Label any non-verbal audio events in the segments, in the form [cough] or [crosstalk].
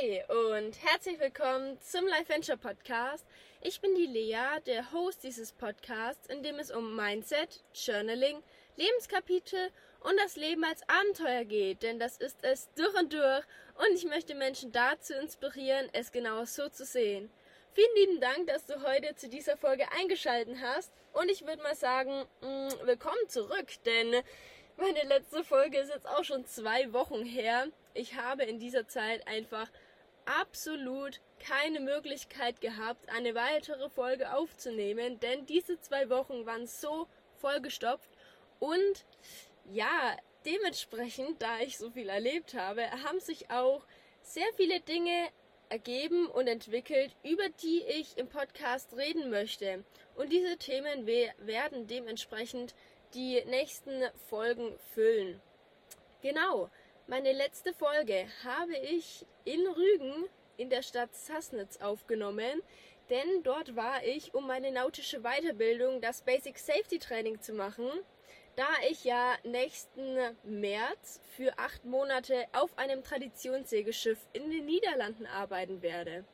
Hi und herzlich willkommen zum Life Venture Podcast. Ich bin die Lea, der Host dieses Podcasts, in dem es um Mindset, Journaling, Lebenskapitel und das Leben als Abenteuer geht, denn das ist es durch und durch und ich möchte Menschen dazu inspirieren, es genau so zu sehen. Vielen lieben Dank, dass du heute zu dieser Folge eingeschaltet hast und ich würde mal sagen, mm, willkommen zurück, denn meine letzte Folge ist jetzt auch schon zwei Wochen her. Ich habe in dieser Zeit einfach absolut keine Möglichkeit gehabt, eine weitere Folge aufzunehmen, denn diese zwei Wochen waren so vollgestopft und ja, dementsprechend, da ich so viel erlebt habe, haben sich auch sehr viele Dinge ergeben und entwickelt, über die ich im Podcast reden möchte. Und diese Themen werden dementsprechend die nächsten Folgen füllen. Genau, meine letzte Folge habe ich in Rügen in der Stadt Sassnitz aufgenommen, denn dort war ich, um meine nautische Weiterbildung, das Basic Safety Training zu machen, da ich ja nächsten März für acht Monate auf einem Traditionssegelschiff in den Niederlanden arbeiten werde.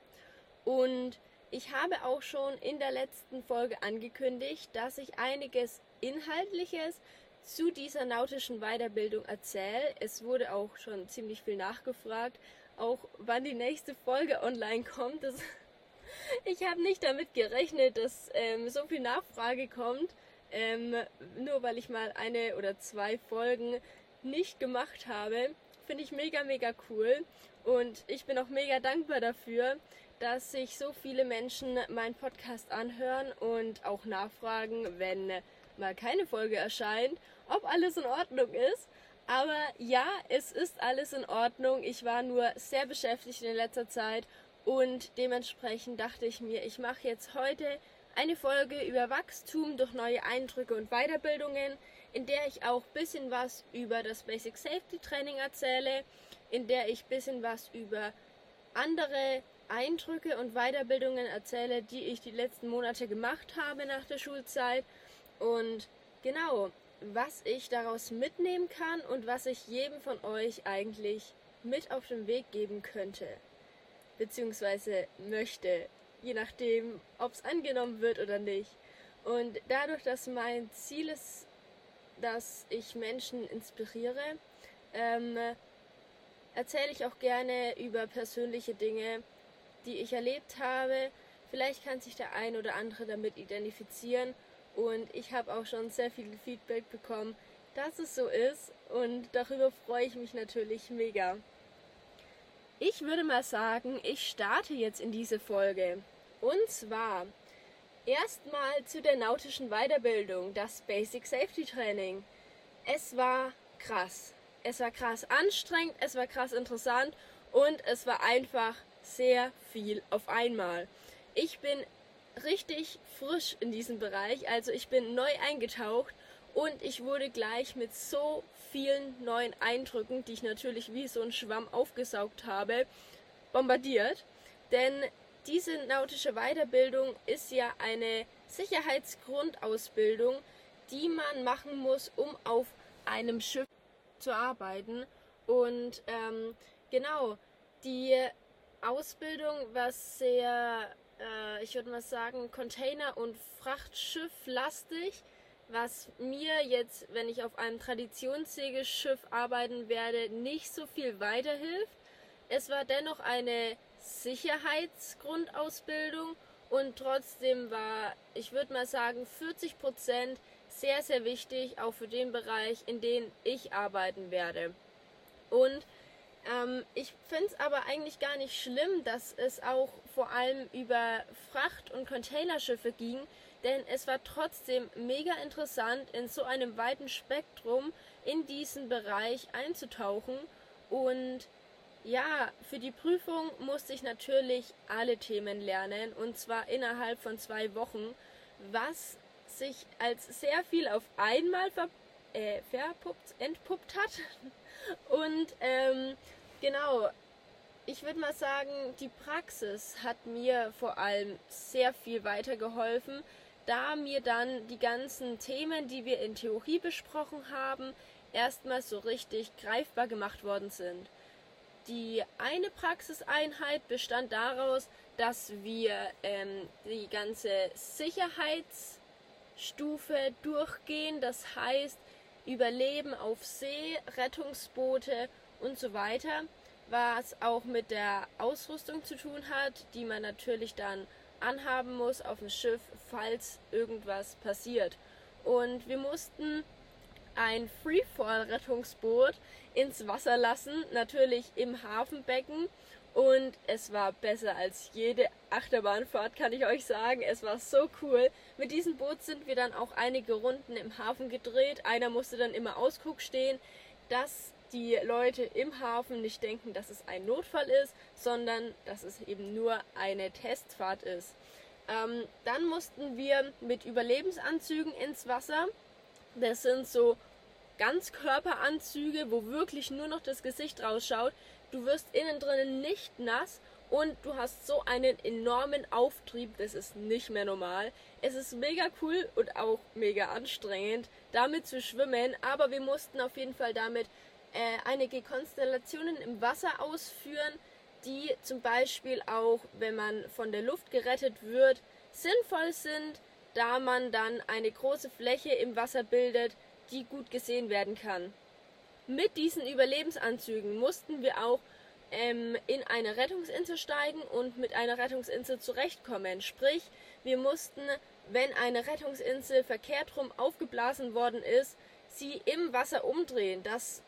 Und ich habe auch schon in der letzten Folge angekündigt, dass ich einiges Inhaltliches zu dieser nautischen Weiterbildung erzähle. Es wurde auch schon ziemlich viel nachgefragt, auch wann die nächste Folge online kommt. Das [laughs] ich habe nicht damit gerechnet, dass ähm, so viel Nachfrage kommt, ähm, nur weil ich mal eine oder zwei Folgen nicht gemacht habe. Finde ich mega, mega cool. Und ich bin auch mega dankbar dafür, dass sich so viele Menschen meinen Podcast anhören und auch nachfragen, wenn mal keine Folge erscheint, ob alles in Ordnung ist. Aber ja, es ist alles in Ordnung. Ich war nur sehr beschäftigt in letzter Zeit und dementsprechend dachte ich mir, ich mache jetzt heute eine Folge über Wachstum durch neue Eindrücke und Weiterbildungen, in der ich auch ein bisschen was über das Basic Safety Training erzähle, in der ich ein bisschen was über andere Eindrücke und Weiterbildungen erzähle, die ich die letzten Monate gemacht habe nach der Schulzeit und genau, was ich daraus mitnehmen kann und was ich jedem von euch eigentlich mit auf den Weg geben könnte. Beziehungsweise möchte, je nachdem, ob es angenommen wird oder nicht. Und dadurch, dass mein Ziel ist, dass ich Menschen inspiriere, ähm, erzähle ich auch gerne über persönliche Dinge, die ich erlebt habe. Vielleicht kann sich der ein oder andere damit identifizieren und ich habe auch schon sehr viel Feedback bekommen, dass es so ist. Und darüber freue ich mich natürlich mega. Ich würde mal sagen, ich starte jetzt in diese Folge. Und zwar erstmal zu der nautischen Weiterbildung, das Basic Safety Training. Es war krass. Es war krass anstrengend, es war krass interessant und es war einfach sehr viel auf einmal. Ich bin richtig frisch in diesem Bereich. Also ich bin neu eingetaucht und ich wurde gleich mit so vielen neuen Eindrücken, die ich natürlich wie so ein Schwamm aufgesaugt habe, bombardiert. Denn diese nautische Weiterbildung ist ja eine Sicherheitsgrundausbildung, die man machen muss, um auf einem Schiff zu arbeiten. Und ähm, genau, die Ausbildung war sehr äh, ich würde mal sagen, Container- und Frachtschiff lastig, was mir jetzt, wenn ich auf einem Traditionssegelschiff arbeiten werde, nicht so viel weiterhilft. Es war dennoch eine Sicherheitsgrundausbildung und trotzdem war, ich würde mal sagen, 40 Prozent sehr, sehr wichtig, auch für den Bereich, in dem ich arbeiten werde. Und ähm, ich finde es aber eigentlich gar nicht schlimm, dass es auch vor allem über Fracht- und Containerschiffe ging, denn es war trotzdem mega interessant, in so einem weiten Spektrum in diesen Bereich einzutauchen. Und ja, für die Prüfung musste ich natürlich alle Themen lernen, und zwar innerhalb von zwei Wochen, was sich als sehr viel auf einmal ver äh, verpuppt, entpuppt hat. [laughs] Und ähm, genau, ich würde mal sagen, die Praxis hat mir vor allem sehr viel weitergeholfen, da mir dann die ganzen Themen, die wir in Theorie besprochen haben, erstmal so richtig greifbar gemacht worden sind. die eine Praxiseinheit bestand daraus, dass wir ähm, die ganze Sicherheitsstufe durchgehen. Das heißt, Überleben auf See, Rettungsboote und so weiter, was auch mit der Ausrüstung zu tun hat, die man natürlich dann anhaben muss auf dem Schiff, falls irgendwas passiert. Und wir mussten ein Freefall-Rettungsboot ins Wasser lassen, natürlich im Hafenbecken. Und es war besser als jede Achterbahnfahrt, kann ich euch sagen. Es war so cool. Mit diesem Boot sind wir dann auch einige Runden im Hafen gedreht. Einer musste dann immer Ausguck stehen, dass die Leute im Hafen nicht denken, dass es ein Notfall ist, sondern dass es eben nur eine Testfahrt ist. Ähm, dann mussten wir mit Überlebensanzügen ins Wasser. Das sind so Ganzkörperanzüge, wo wirklich nur noch das Gesicht rausschaut. Du wirst innen drinnen nicht nass und du hast so einen enormen Auftrieb, das ist nicht mehr normal. Es ist mega cool und auch mega anstrengend, damit zu schwimmen, aber wir mussten auf jeden Fall damit äh, einige Konstellationen im Wasser ausführen, die zum Beispiel auch, wenn man von der Luft gerettet wird, sinnvoll sind, da man dann eine große Fläche im Wasser bildet, die gut gesehen werden kann. Mit diesen Überlebensanzügen mussten wir auch ähm, in eine Rettungsinsel steigen und mit einer Rettungsinsel zurechtkommen. Sprich, wir mussten, wenn eine Rettungsinsel verkehrt rum aufgeblasen worden ist, sie im Wasser umdrehen. Das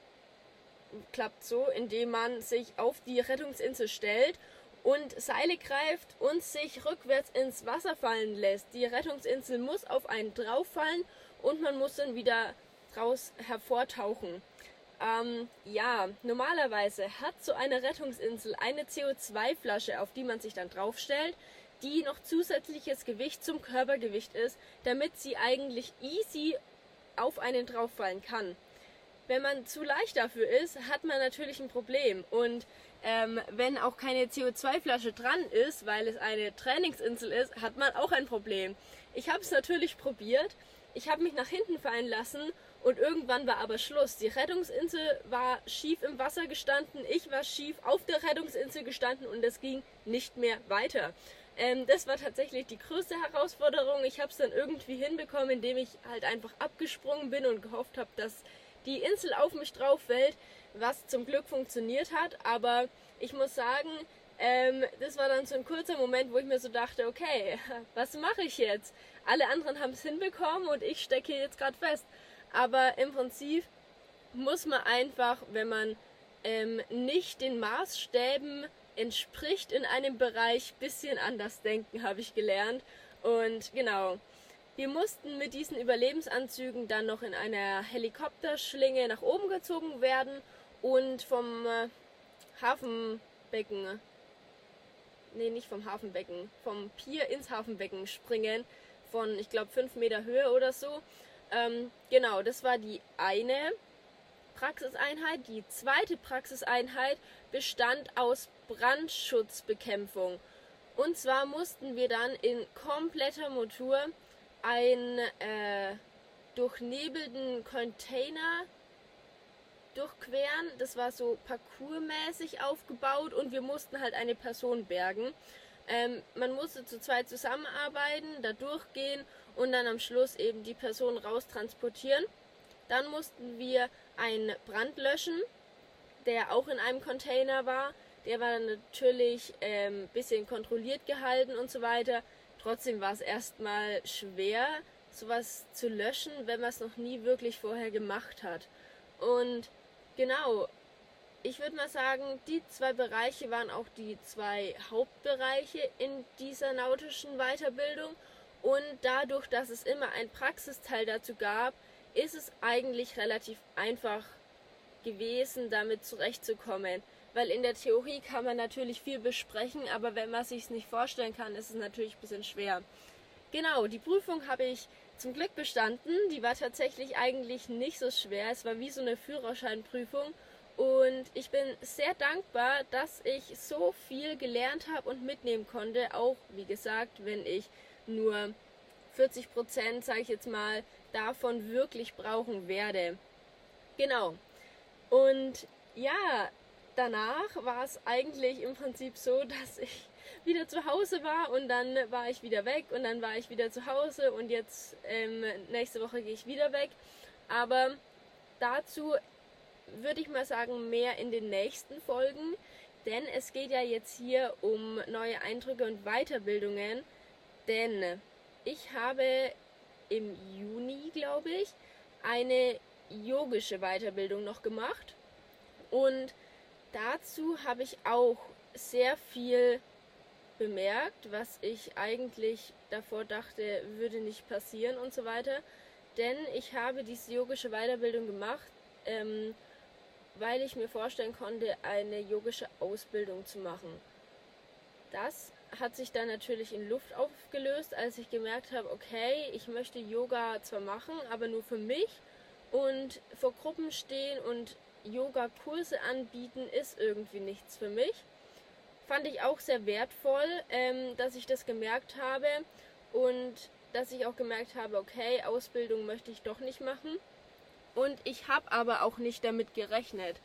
klappt so, indem man sich auf die Rettungsinsel stellt und Seile greift und sich rückwärts ins Wasser fallen lässt. Die Rettungsinsel muss auf einen drauffallen und man muss dann wieder raus hervortauchen. Ähm, ja, normalerweise hat so eine Rettungsinsel eine CO2-Flasche, auf die man sich dann draufstellt, die noch zusätzliches Gewicht zum Körpergewicht ist, damit sie eigentlich easy auf einen drauffallen kann. Wenn man zu leicht dafür ist, hat man natürlich ein Problem. Und ähm, wenn auch keine CO2-Flasche dran ist, weil es eine Trainingsinsel ist, hat man auch ein Problem. Ich habe es natürlich probiert. Ich habe mich nach hinten fallen lassen und irgendwann war aber Schluss. Die Rettungsinsel war schief im Wasser gestanden, ich war schief auf der Rettungsinsel gestanden und es ging nicht mehr weiter. Ähm, das war tatsächlich die größte Herausforderung. Ich habe es dann irgendwie hinbekommen, indem ich halt einfach abgesprungen bin und gehofft habe, dass die Insel auf mich drauf fällt, was zum Glück funktioniert hat. Aber ich muss sagen, ähm, das war dann so ein kurzer Moment, wo ich mir so dachte, okay, [laughs] was mache ich jetzt? Alle anderen haben es hinbekommen und ich stecke jetzt gerade fest. Aber im Prinzip muss man einfach, wenn man ähm, nicht den Maßstäben entspricht in einem Bereich, bisschen anders denken, habe ich gelernt. Und genau, wir mussten mit diesen Überlebensanzügen dann noch in einer Helikopterschlinge nach oben gezogen werden und vom äh, Hafenbecken, nee, nicht vom Hafenbecken, vom Pier ins Hafenbecken springen von, ich glaube, 5 Meter Höhe oder so. Ähm, genau, das war die eine Praxiseinheit. Die zweite Praxiseinheit bestand aus Brandschutzbekämpfung. Und zwar mussten wir dann in kompletter Motor einen äh, durchnebelten Container durchqueren. Das war so parkourmäßig aufgebaut und wir mussten halt eine Person bergen. Ähm, man musste zu zweit zusammenarbeiten, da durchgehen und dann am Schluss eben die Person raustransportieren. Dann mussten wir einen Brand löschen, der auch in einem Container war. Der war dann natürlich ein ähm, bisschen kontrolliert gehalten und so weiter. Trotzdem war es erstmal schwer, sowas zu löschen, wenn man es noch nie wirklich vorher gemacht hat. Und genau, ich würde mal sagen, die zwei Bereiche waren auch die zwei Hauptbereiche in dieser nautischen Weiterbildung. Und dadurch, dass es immer ein Praxisteil dazu gab, ist es eigentlich relativ einfach gewesen, damit zurechtzukommen. Weil in der Theorie kann man natürlich viel besprechen, aber wenn man sich nicht vorstellen kann, ist es natürlich ein bisschen schwer. Genau, die Prüfung habe ich zum Glück bestanden. Die war tatsächlich eigentlich nicht so schwer. Es war wie so eine Führerscheinprüfung. Und ich bin sehr dankbar, dass ich so viel gelernt habe und mitnehmen konnte. Auch, wie gesagt, wenn ich nur 40 Prozent, sage ich jetzt mal, davon wirklich brauchen werde. Genau. Und ja, danach war es eigentlich im Prinzip so, [laughs] dass ich wieder zu Hause war und dann war ich wieder weg und dann war ich wieder zu Hause und jetzt ähm, nächste Woche gehe ich wieder weg. Aber dazu würde ich mal sagen, mehr in den nächsten Folgen, denn es geht ja jetzt hier um neue Eindrücke und Weiterbildungen, denn ich habe im Juni, glaube ich, eine yogische Weiterbildung noch gemacht und dazu habe ich auch sehr viel bemerkt, was ich eigentlich davor dachte, würde nicht passieren und so weiter. Denn ich habe diese yogische Weiterbildung gemacht, ähm, weil ich mir vorstellen konnte, eine yogische Ausbildung zu machen. Das hat sich dann natürlich in Luft aufgelöst, als ich gemerkt habe, okay, ich möchte Yoga zwar machen, aber nur für mich und vor Gruppen stehen und Yoga-Kurse anbieten ist irgendwie nichts für mich fand ich auch sehr wertvoll, ähm, dass ich das gemerkt habe und dass ich auch gemerkt habe, okay, Ausbildung möchte ich doch nicht machen. Und ich habe aber auch nicht damit gerechnet,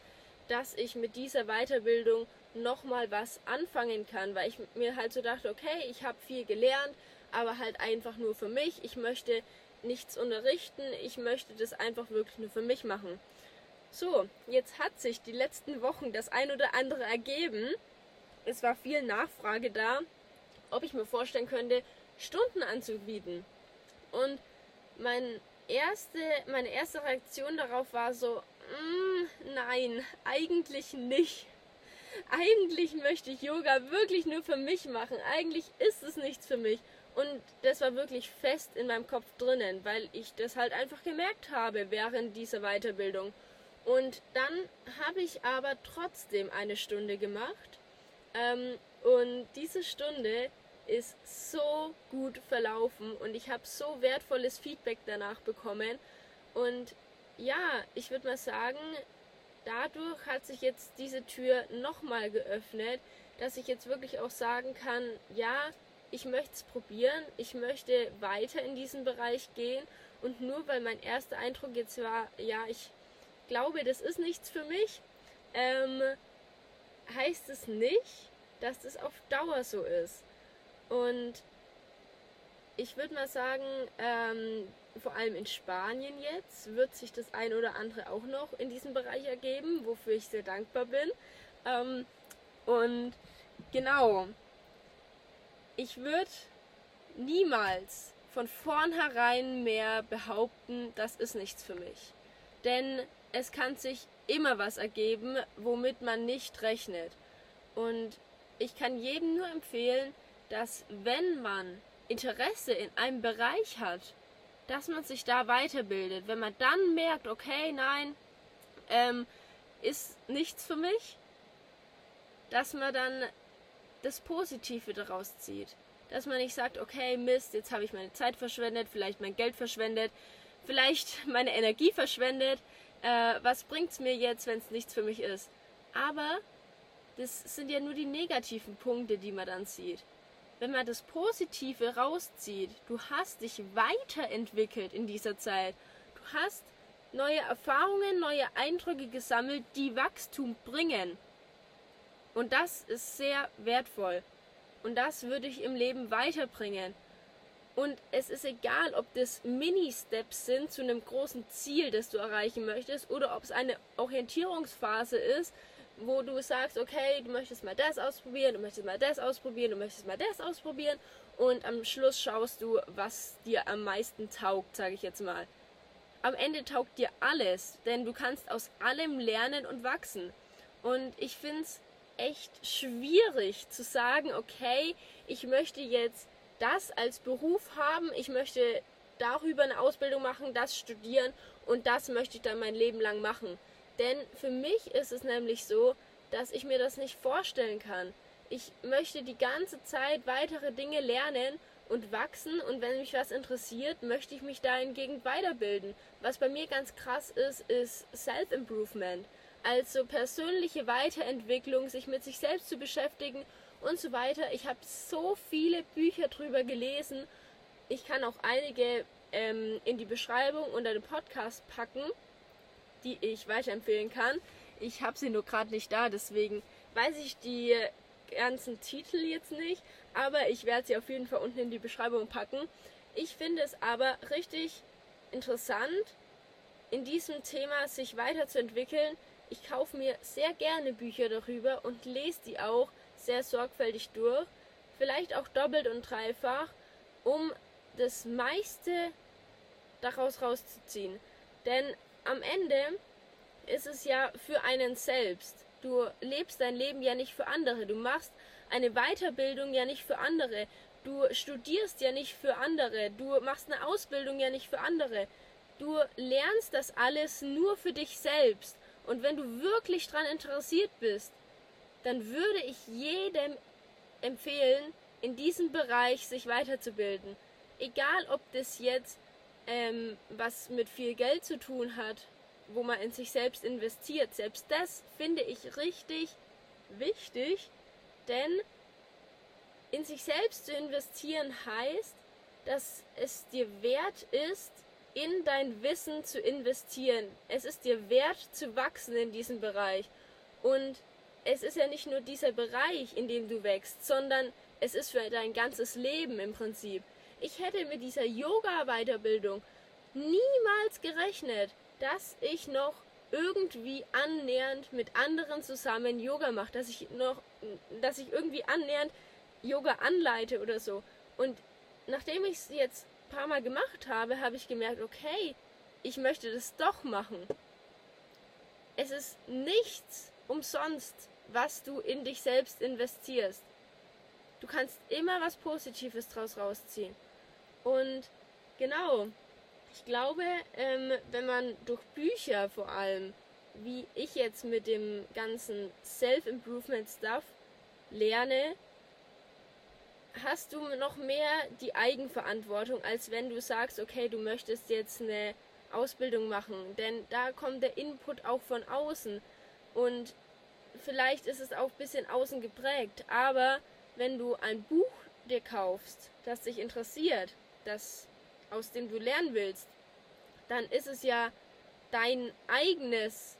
dass ich mit dieser Weiterbildung nochmal was anfangen kann, weil ich mir halt so dachte, okay, ich habe viel gelernt, aber halt einfach nur für mich. Ich möchte nichts unterrichten, ich möchte das einfach wirklich nur für mich machen. So, jetzt hat sich die letzten Wochen das ein oder andere ergeben es war viel Nachfrage da, ob ich mir vorstellen könnte, Stunden anzubieten. Und mein erste, meine erste Reaktion darauf war so, mm, nein, eigentlich nicht. Eigentlich möchte ich Yoga wirklich nur für mich machen. Eigentlich ist es nichts für mich. Und das war wirklich fest in meinem Kopf drinnen, weil ich das halt einfach gemerkt habe während dieser Weiterbildung. Und dann habe ich aber trotzdem eine Stunde gemacht ähm, und diese Stunde ist so gut verlaufen und ich habe so wertvolles Feedback danach bekommen. Und ja, ich würde mal sagen, dadurch hat sich jetzt diese Tür nochmal geöffnet, dass ich jetzt wirklich auch sagen kann, ja, ich möchte es probieren, ich möchte weiter in diesen Bereich gehen und nur weil mein erster Eindruck jetzt war, ja, ich glaube, das ist nichts für mich, ähm, heißt es nicht, dass das auf Dauer so ist. Und ich würde mal sagen, ähm, vor allem in Spanien jetzt wird sich das ein oder andere auch noch in diesem Bereich ergeben, wofür ich sehr dankbar bin. Ähm, und genau, ich würde niemals von vornherein mehr behaupten, das ist nichts für mich. Denn es kann sich immer was ergeben, womit man nicht rechnet. Und ich kann jedem nur empfehlen, dass wenn man Interesse in einem Bereich hat, dass man sich da weiterbildet. Wenn man dann merkt, okay, nein, ähm, ist nichts für mich, dass man dann das Positive daraus zieht. Dass man nicht sagt, okay, Mist, jetzt habe ich meine Zeit verschwendet, vielleicht mein Geld verschwendet, vielleicht [laughs] meine Energie verschwendet. Äh, was es mir jetzt, wenn es nichts für mich ist? Aber das sind ja nur die negativen Punkte, die man dann sieht. Wenn man das Positive rauszieht, du hast dich weiterentwickelt in dieser Zeit. Du hast neue Erfahrungen, neue Eindrücke gesammelt, die Wachstum bringen. Und das ist sehr wertvoll. Und das würde ich im Leben weiterbringen. Und es ist egal, ob das Mini-Steps sind zu einem großen Ziel, das du erreichen möchtest, oder ob es eine Orientierungsphase ist, wo du sagst, okay, du möchtest mal das ausprobieren, du möchtest mal das ausprobieren, du möchtest mal das ausprobieren und am Schluss schaust du, was dir am meisten taugt, sage ich jetzt mal. Am Ende taugt dir alles, denn du kannst aus allem lernen und wachsen. Und ich finde es echt schwierig zu sagen, okay, ich möchte jetzt das als Beruf haben, ich möchte darüber eine Ausbildung machen, das studieren und das möchte ich dann mein Leben lang machen. Denn für mich ist es nämlich so, dass ich mir das nicht vorstellen kann. Ich möchte die ganze Zeit weitere Dinge lernen und wachsen und wenn mich was interessiert, möchte ich mich dahingegen weiterbilden. Was bei mir ganz krass ist, ist Self-Improvement. Also persönliche Weiterentwicklung, sich mit sich selbst zu beschäftigen und so weiter. Ich habe so viele Bücher drüber gelesen. Ich kann auch einige ähm, in die Beschreibung unter dem Podcast packen die ich weiterempfehlen kann. Ich habe sie nur gerade nicht da, deswegen weiß ich die ganzen Titel jetzt nicht, aber ich werde sie auf jeden Fall unten in die Beschreibung packen. Ich finde es aber richtig interessant, in diesem Thema sich weiterzuentwickeln. Ich kaufe mir sehr gerne Bücher darüber und lese die auch sehr sorgfältig durch, vielleicht auch doppelt und dreifach, um das meiste daraus rauszuziehen. Denn am Ende ist es ja für einen selbst. Du lebst dein Leben ja nicht für andere. Du machst eine Weiterbildung ja nicht für andere. Du studierst ja nicht für andere. Du machst eine Ausbildung ja nicht für andere. Du lernst das alles nur für dich selbst. Und wenn du wirklich daran interessiert bist, dann würde ich jedem empfehlen, in diesem Bereich sich weiterzubilden. Egal, ob das jetzt ähm, was mit viel Geld zu tun hat wo man in sich selbst investiert. Selbst das finde ich richtig wichtig, denn in sich selbst zu investieren heißt, dass es dir wert ist, in dein Wissen zu investieren. Es ist dir wert zu wachsen in diesem Bereich. Und es ist ja nicht nur dieser Bereich, in dem du wächst, sondern es ist für dein ganzes Leben im Prinzip. Ich hätte mit dieser Yoga-Weiterbildung niemals gerechnet, dass ich noch irgendwie annähernd mit anderen zusammen Yoga mache, dass ich noch, dass ich irgendwie annähernd Yoga anleite oder so. Und nachdem ich es jetzt ein paar Mal gemacht habe, habe ich gemerkt, okay, ich möchte das doch machen. Es ist nichts umsonst, was du in dich selbst investierst. Du kannst immer was Positives draus rausziehen. Und genau, ich glaube, ähm, wenn man durch Bücher vor allem, wie ich jetzt mit dem ganzen Self-Improvement-Stuff lerne, hast du noch mehr die Eigenverantwortung, als wenn du sagst, okay, du möchtest jetzt eine Ausbildung machen, denn da kommt der Input auch von außen. Und vielleicht ist es auch ein bisschen außen geprägt, aber wenn du ein Buch dir kaufst, das dich interessiert, das aus dem du lernen willst, dann ist es ja dein eigenes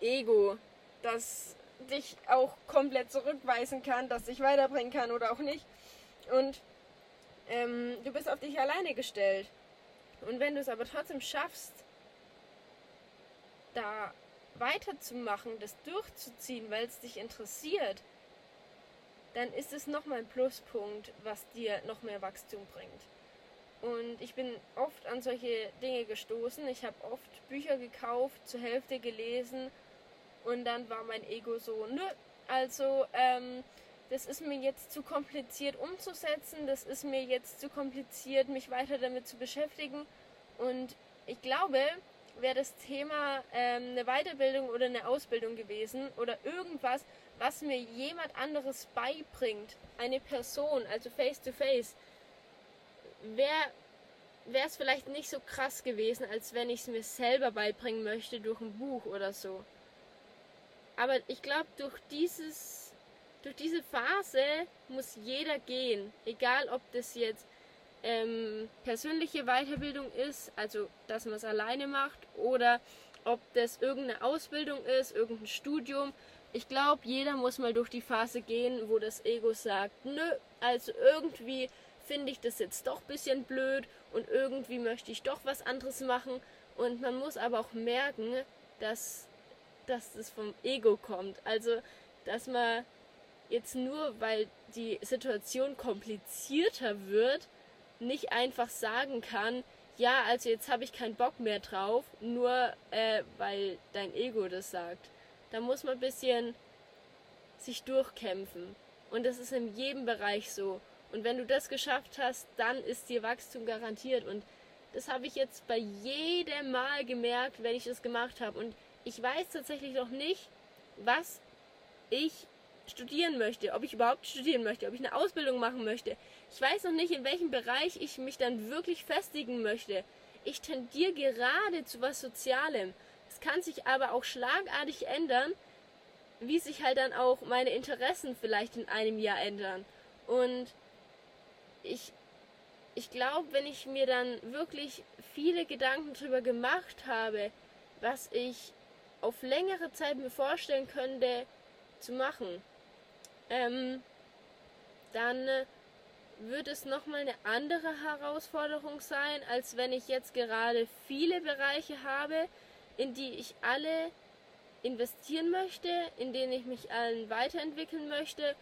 Ego, das dich auch komplett zurückweisen kann, das dich weiterbringen kann oder auch nicht. Und ähm, du bist auf dich alleine gestellt. Und wenn du es aber trotzdem schaffst, da weiterzumachen, das durchzuziehen, weil es dich interessiert, dann ist es nochmal ein Pluspunkt, was dir noch mehr Wachstum bringt. Und ich bin oft an solche Dinge gestoßen. Ich habe oft Bücher gekauft, zur Hälfte gelesen und dann war mein Ego so, nö, also ähm, das ist mir jetzt zu kompliziert umzusetzen, das ist mir jetzt zu kompliziert, mich weiter damit zu beschäftigen. Und ich glaube, wäre das Thema ähm, eine Weiterbildung oder eine Ausbildung gewesen oder irgendwas, was mir jemand anderes beibringt, eine Person, also face to face, wäre es vielleicht nicht so krass gewesen, als wenn ich es mir selber beibringen möchte durch ein Buch oder so. Aber ich glaube, durch dieses, durch diese Phase muss jeder gehen, egal ob das jetzt ähm, persönliche Weiterbildung ist, also dass man es alleine macht, oder ob das irgendeine Ausbildung ist, irgendein Studium. Ich glaube, jeder muss mal durch die Phase gehen, wo das Ego sagt, nö, also irgendwie finde ich das jetzt doch ein bisschen blöd und irgendwie möchte ich doch was anderes machen. Und man muss aber auch merken, dass, dass das vom Ego kommt. Also, dass man jetzt nur, weil die Situation komplizierter wird, nicht einfach sagen kann, ja, also jetzt habe ich keinen Bock mehr drauf, nur äh, weil dein Ego das sagt. Da muss man ein bisschen sich durchkämpfen. Und das ist in jedem Bereich so. Und wenn du das geschafft hast, dann ist dir Wachstum garantiert. Und das habe ich jetzt bei jedem Mal gemerkt, wenn ich das gemacht habe. Und ich weiß tatsächlich noch nicht, was ich studieren möchte, ob ich überhaupt studieren möchte, ob ich eine Ausbildung machen möchte. Ich weiß noch nicht, in welchem Bereich ich mich dann wirklich festigen möchte. Ich tendiere gerade zu was Sozialem. Es kann sich aber auch schlagartig ändern, wie sich halt dann auch meine Interessen vielleicht in einem Jahr ändern. Und ich, ich glaube, wenn ich mir dann wirklich viele Gedanken darüber gemacht habe, was ich auf längere Zeit mir vorstellen könnte zu machen, ähm, dann wird es nochmal eine andere Herausforderung sein, als wenn ich jetzt gerade viele Bereiche habe, in die ich alle investieren möchte, in denen ich mich allen weiterentwickeln möchte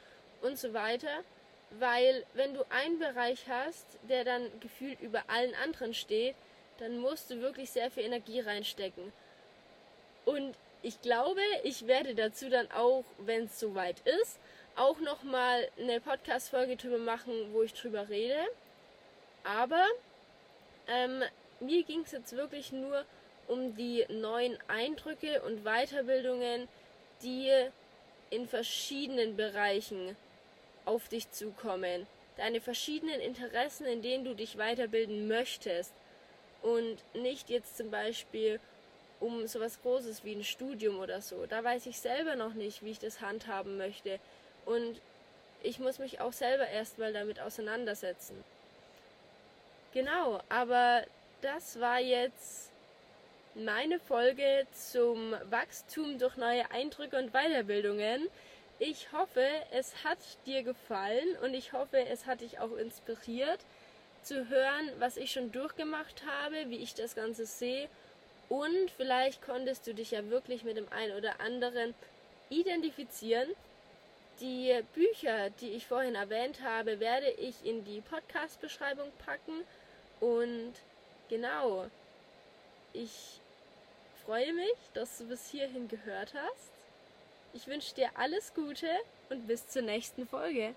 und so weiter. Weil wenn du einen Bereich hast, der dann gefühlt über allen anderen steht, dann musst du wirklich sehr viel Energie reinstecken. Und ich glaube, ich werde dazu dann auch, wenn es soweit ist, auch nochmal eine Podcast-Folge drüber machen, wo ich drüber rede. Aber ähm, mir ging es jetzt wirklich nur um die neuen Eindrücke und Weiterbildungen, die in verschiedenen Bereichen auf dich zukommen. Deine verschiedenen Interessen, in denen du dich weiterbilden möchtest. Und nicht jetzt zum Beispiel um sowas Großes wie ein Studium oder so. Da weiß ich selber noch nicht, wie ich das handhaben möchte. Und ich muss mich auch selber erstmal damit auseinandersetzen. Genau, aber das war jetzt meine Folge zum Wachstum durch neue Eindrücke und Weiterbildungen. Ich hoffe, es hat dir gefallen und ich hoffe, es hat dich auch inspiriert zu hören, was ich schon durchgemacht habe, wie ich das Ganze sehe und vielleicht konntest du dich ja wirklich mit dem einen oder anderen identifizieren. Die Bücher, die ich vorhin erwähnt habe, werde ich in die Podcast-Beschreibung packen. Und genau, ich freue mich, dass du bis hierhin gehört hast. Ich wünsche dir alles Gute und bis zur nächsten Folge.